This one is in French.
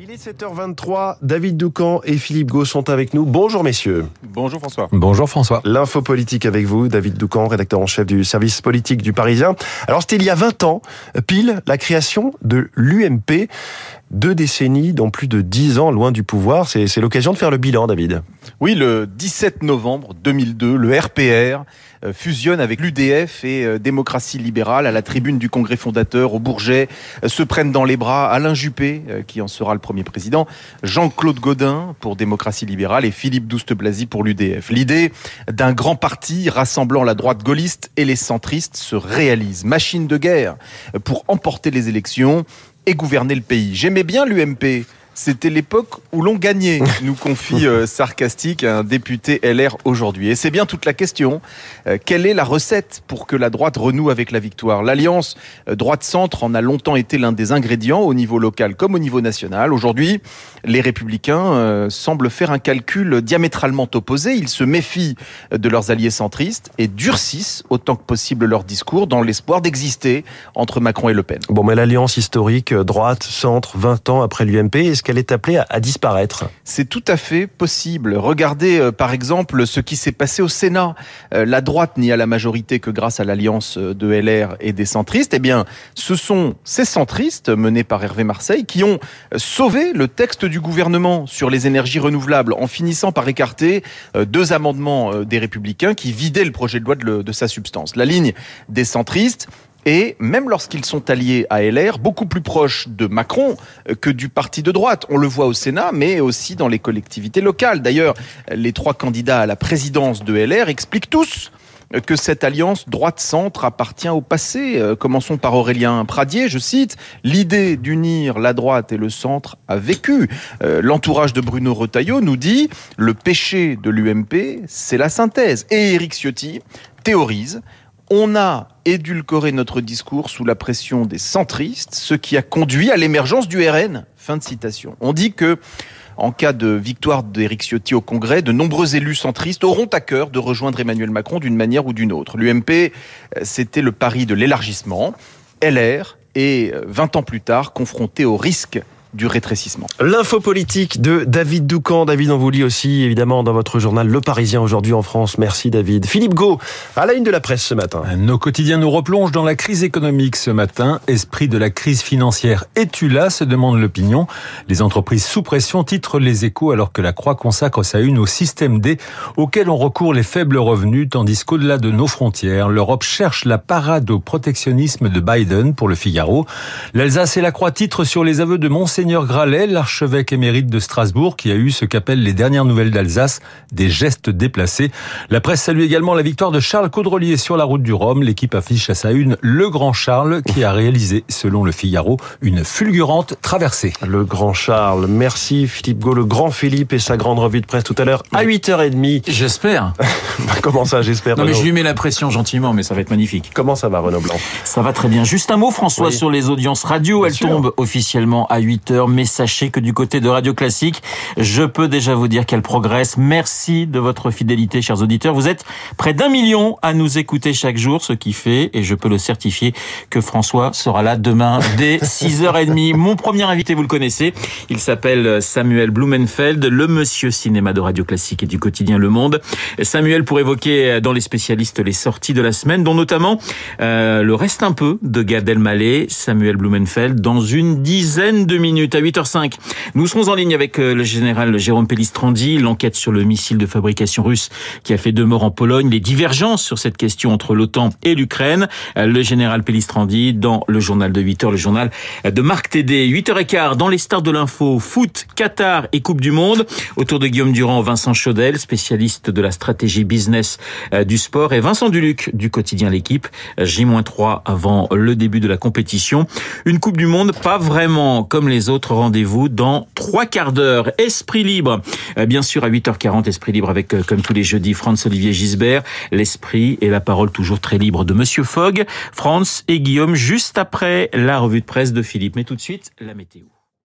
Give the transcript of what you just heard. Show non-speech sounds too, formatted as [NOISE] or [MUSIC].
Il est 7h23, David Doucan et Philippe Gau sont avec nous. Bonjour messieurs. Bonjour François. Bonjour François. L'info politique avec vous, David Doucan, rédacteur en chef du service politique du Parisien. Alors c'était il y a 20 ans, pile, la création de l'UMP. Deux décennies, dans plus de 10 ans loin du pouvoir. C'est l'occasion de faire le bilan, David. Oui, le 17 novembre 2002, le RPR euh, fusionne avec l'UDF et euh, Démocratie libérale à la tribune du Congrès fondateur au Bourget. Euh, se prennent dans les bras Alain Juppé, qui en sera le premier président, Jean-Claude Godin pour Démocratie libérale et Philippe Douste-Blazy pour l'UDF. L'idée d'un grand parti rassemblant la droite gaulliste et les centristes se réalise. Machine de guerre pour emporter les élections et gouverner le pays. J'aimais bien l'UMP. C'était l'époque où l'on gagnait, [LAUGHS] nous confie euh, sarcastique un député LR aujourd'hui. Et c'est bien toute la question. Euh, quelle est la recette pour que la droite renoue avec la victoire? L'alliance euh, droite-centre en a longtemps été l'un des ingrédients au niveau local comme au niveau national. Aujourd'hui, les républicains semblent faire un calcul diamétralement opposé. Ils se méfient de leurs alliés centristes et durcissent autant que possible leur discours dans l'espoir d'exister entre Macron et Le Pen. Bon, mais l'alliance historique droite-centre, 20 ans après l'UMP, qu'elle est appelée à, disparaître C'est tout à fait possible. Regardez euh, par exemple ce qui s'est passé au Sénat. Euh, la droite n'y a la majorité que grâce à l'alliance de LR et des centristes. Eh bien, ce sont ces centristes menés par Hervé Marseille qui ont sauvé le texte du gouvernement sur les énergies renouvelables en finissant par écarter euh, deux amendements des républicains qui vidaient le projet de loi de sa substance. La ligne des centristes, et même lorsqu'ils sont alliés à LR, beaucoup plus proches de Macron que du parti de droite. On le voit au Sénat, mais aussi dans les collectivités locales. D'ailleurs, les trois candidats à la présidence de LR expliquent tous que cette alliance droite-centre appartient au passé. Euh, commençons par Aurélien Pradier, je cite, l'idée d'unir la droite et le centre a vécu. Euh, l'entourage de Bruno Retailleau nous dit, le péché de l'UMP, c'est la synthèse. Et Éric Ciotti théorise on a édulcoré notre discours sous la pression des centristes, ce qui a conduit à l'émergence du RN. Fin de citation. On dit que, en cas de victoire d'Éric Ciotti au Congrès, de nombreux élus centristes auront à cœur de rejoindre Emmanuel Macron d'une manière ou d'une autre. L'UMP, euh, c'était le pari de l'élargissement. LR est, 20 ans plus tard, confronté au risque du rétrécissement. L'info politique de David Doucan. David, on vous lit aussi évidemment dans votre journal Le Parisien aujourd'hui en France. Merci David. Philippe Gau, à la une de la presse ce matin. Nos quotidiens nous replongent dans la crise économique ce matin. Esprit de la crise financière, es-tu là se demande l'opinion. Les entreprises sous pression titrent les échos alors que la Croix consacre sa une au système D auquel on recourt les faibles revenus tandis qu'au-delà de nos frontières, l'Europe cherche la parade au protectionnisme de Biden pour le Figaro. L'Alsace et la Croix titrent sur les aveux de Monseigneur Monseigneur Gralet, l'archevêque émérite de Strasbourg, qui a eu ce qu'appellent les dernières nouvelles d'Alsace, des gestes déplacés. La presse salue également la victoire de Charles Caudrelier sur la route du Rhum. L'équipe affiche à sa une le grand Charles, qui a réalisé, selon le Figaro, une fulgurante traversée. Le grand Charles. Merci Philippe Gau, le grand Philippe et sa grande revue de presse tout à l'heure à 8h30. J'espère. [LAUGHS] Comment ça, j'espère Non mais je lui mets la pression gentiment, mais ça va être magnifique. Comment ça va, Renaud Blanc? Ça va très bien. Juste un mot, François, sur les audiences radio. Elles tombent officiellement à 8h mais sachez que du côté de Radio Classique, je peux déjà vous dire qu'elle progresse. Merci de votre fidélité, chers auditeurs. Vous êtes près d'un million à nous écouter chaque jour, ce qui fait, et je peux le certifier, que François sera là demain dès [LAUGHS] 6h30. Mon premier invité, vous le connaissez, il s'appelle Samuel Blumenfeld, le monsieur cinéma de Radio Classique et du quotidien Le Monde. Samuel pour évoquer dans les spécialistes les sorties de la semaine, dont notamment euh, le reste un peu de Gad Elmaleh, Samuel Blumenfeld, dans une dizaine de minutes à 8h05. Nous serons en ligne avec euh, le général Jérôme Pellistrandi, l'enquête sur le missile de fabrication russe qui a fait deux morts en Pologne, les divergences sur cette question entre l'OTAN et l'Ukraine. Euh, le général Pellistrandi dans le journal de 8h, le journal de Marc Tédé. 8h15 dans les stars de l'info, foot, Qatar et Coupe du Monde. Autour de Guillaume Durand, Vincent Chaudel, spécialiste de la stratégie business euh, du sport et Vincent Duluc du quotidien L'équipe. J-3 avant le début de la compétition. Une Coupe du Monde pas vraiment comme les autres rendez-vous dans trois quarts d'heure. Esprit libre, euh, bien sûr à 8h40, Esprit libre avec, euh, comme tous les jeudis, Franz-Olivier Gisbert. L'esprit et la parole toujours très libre de Monsieur Fogg, Franz et Guillaume, juste après la revue de presse de Philippe. Mais tout de suite, la météo.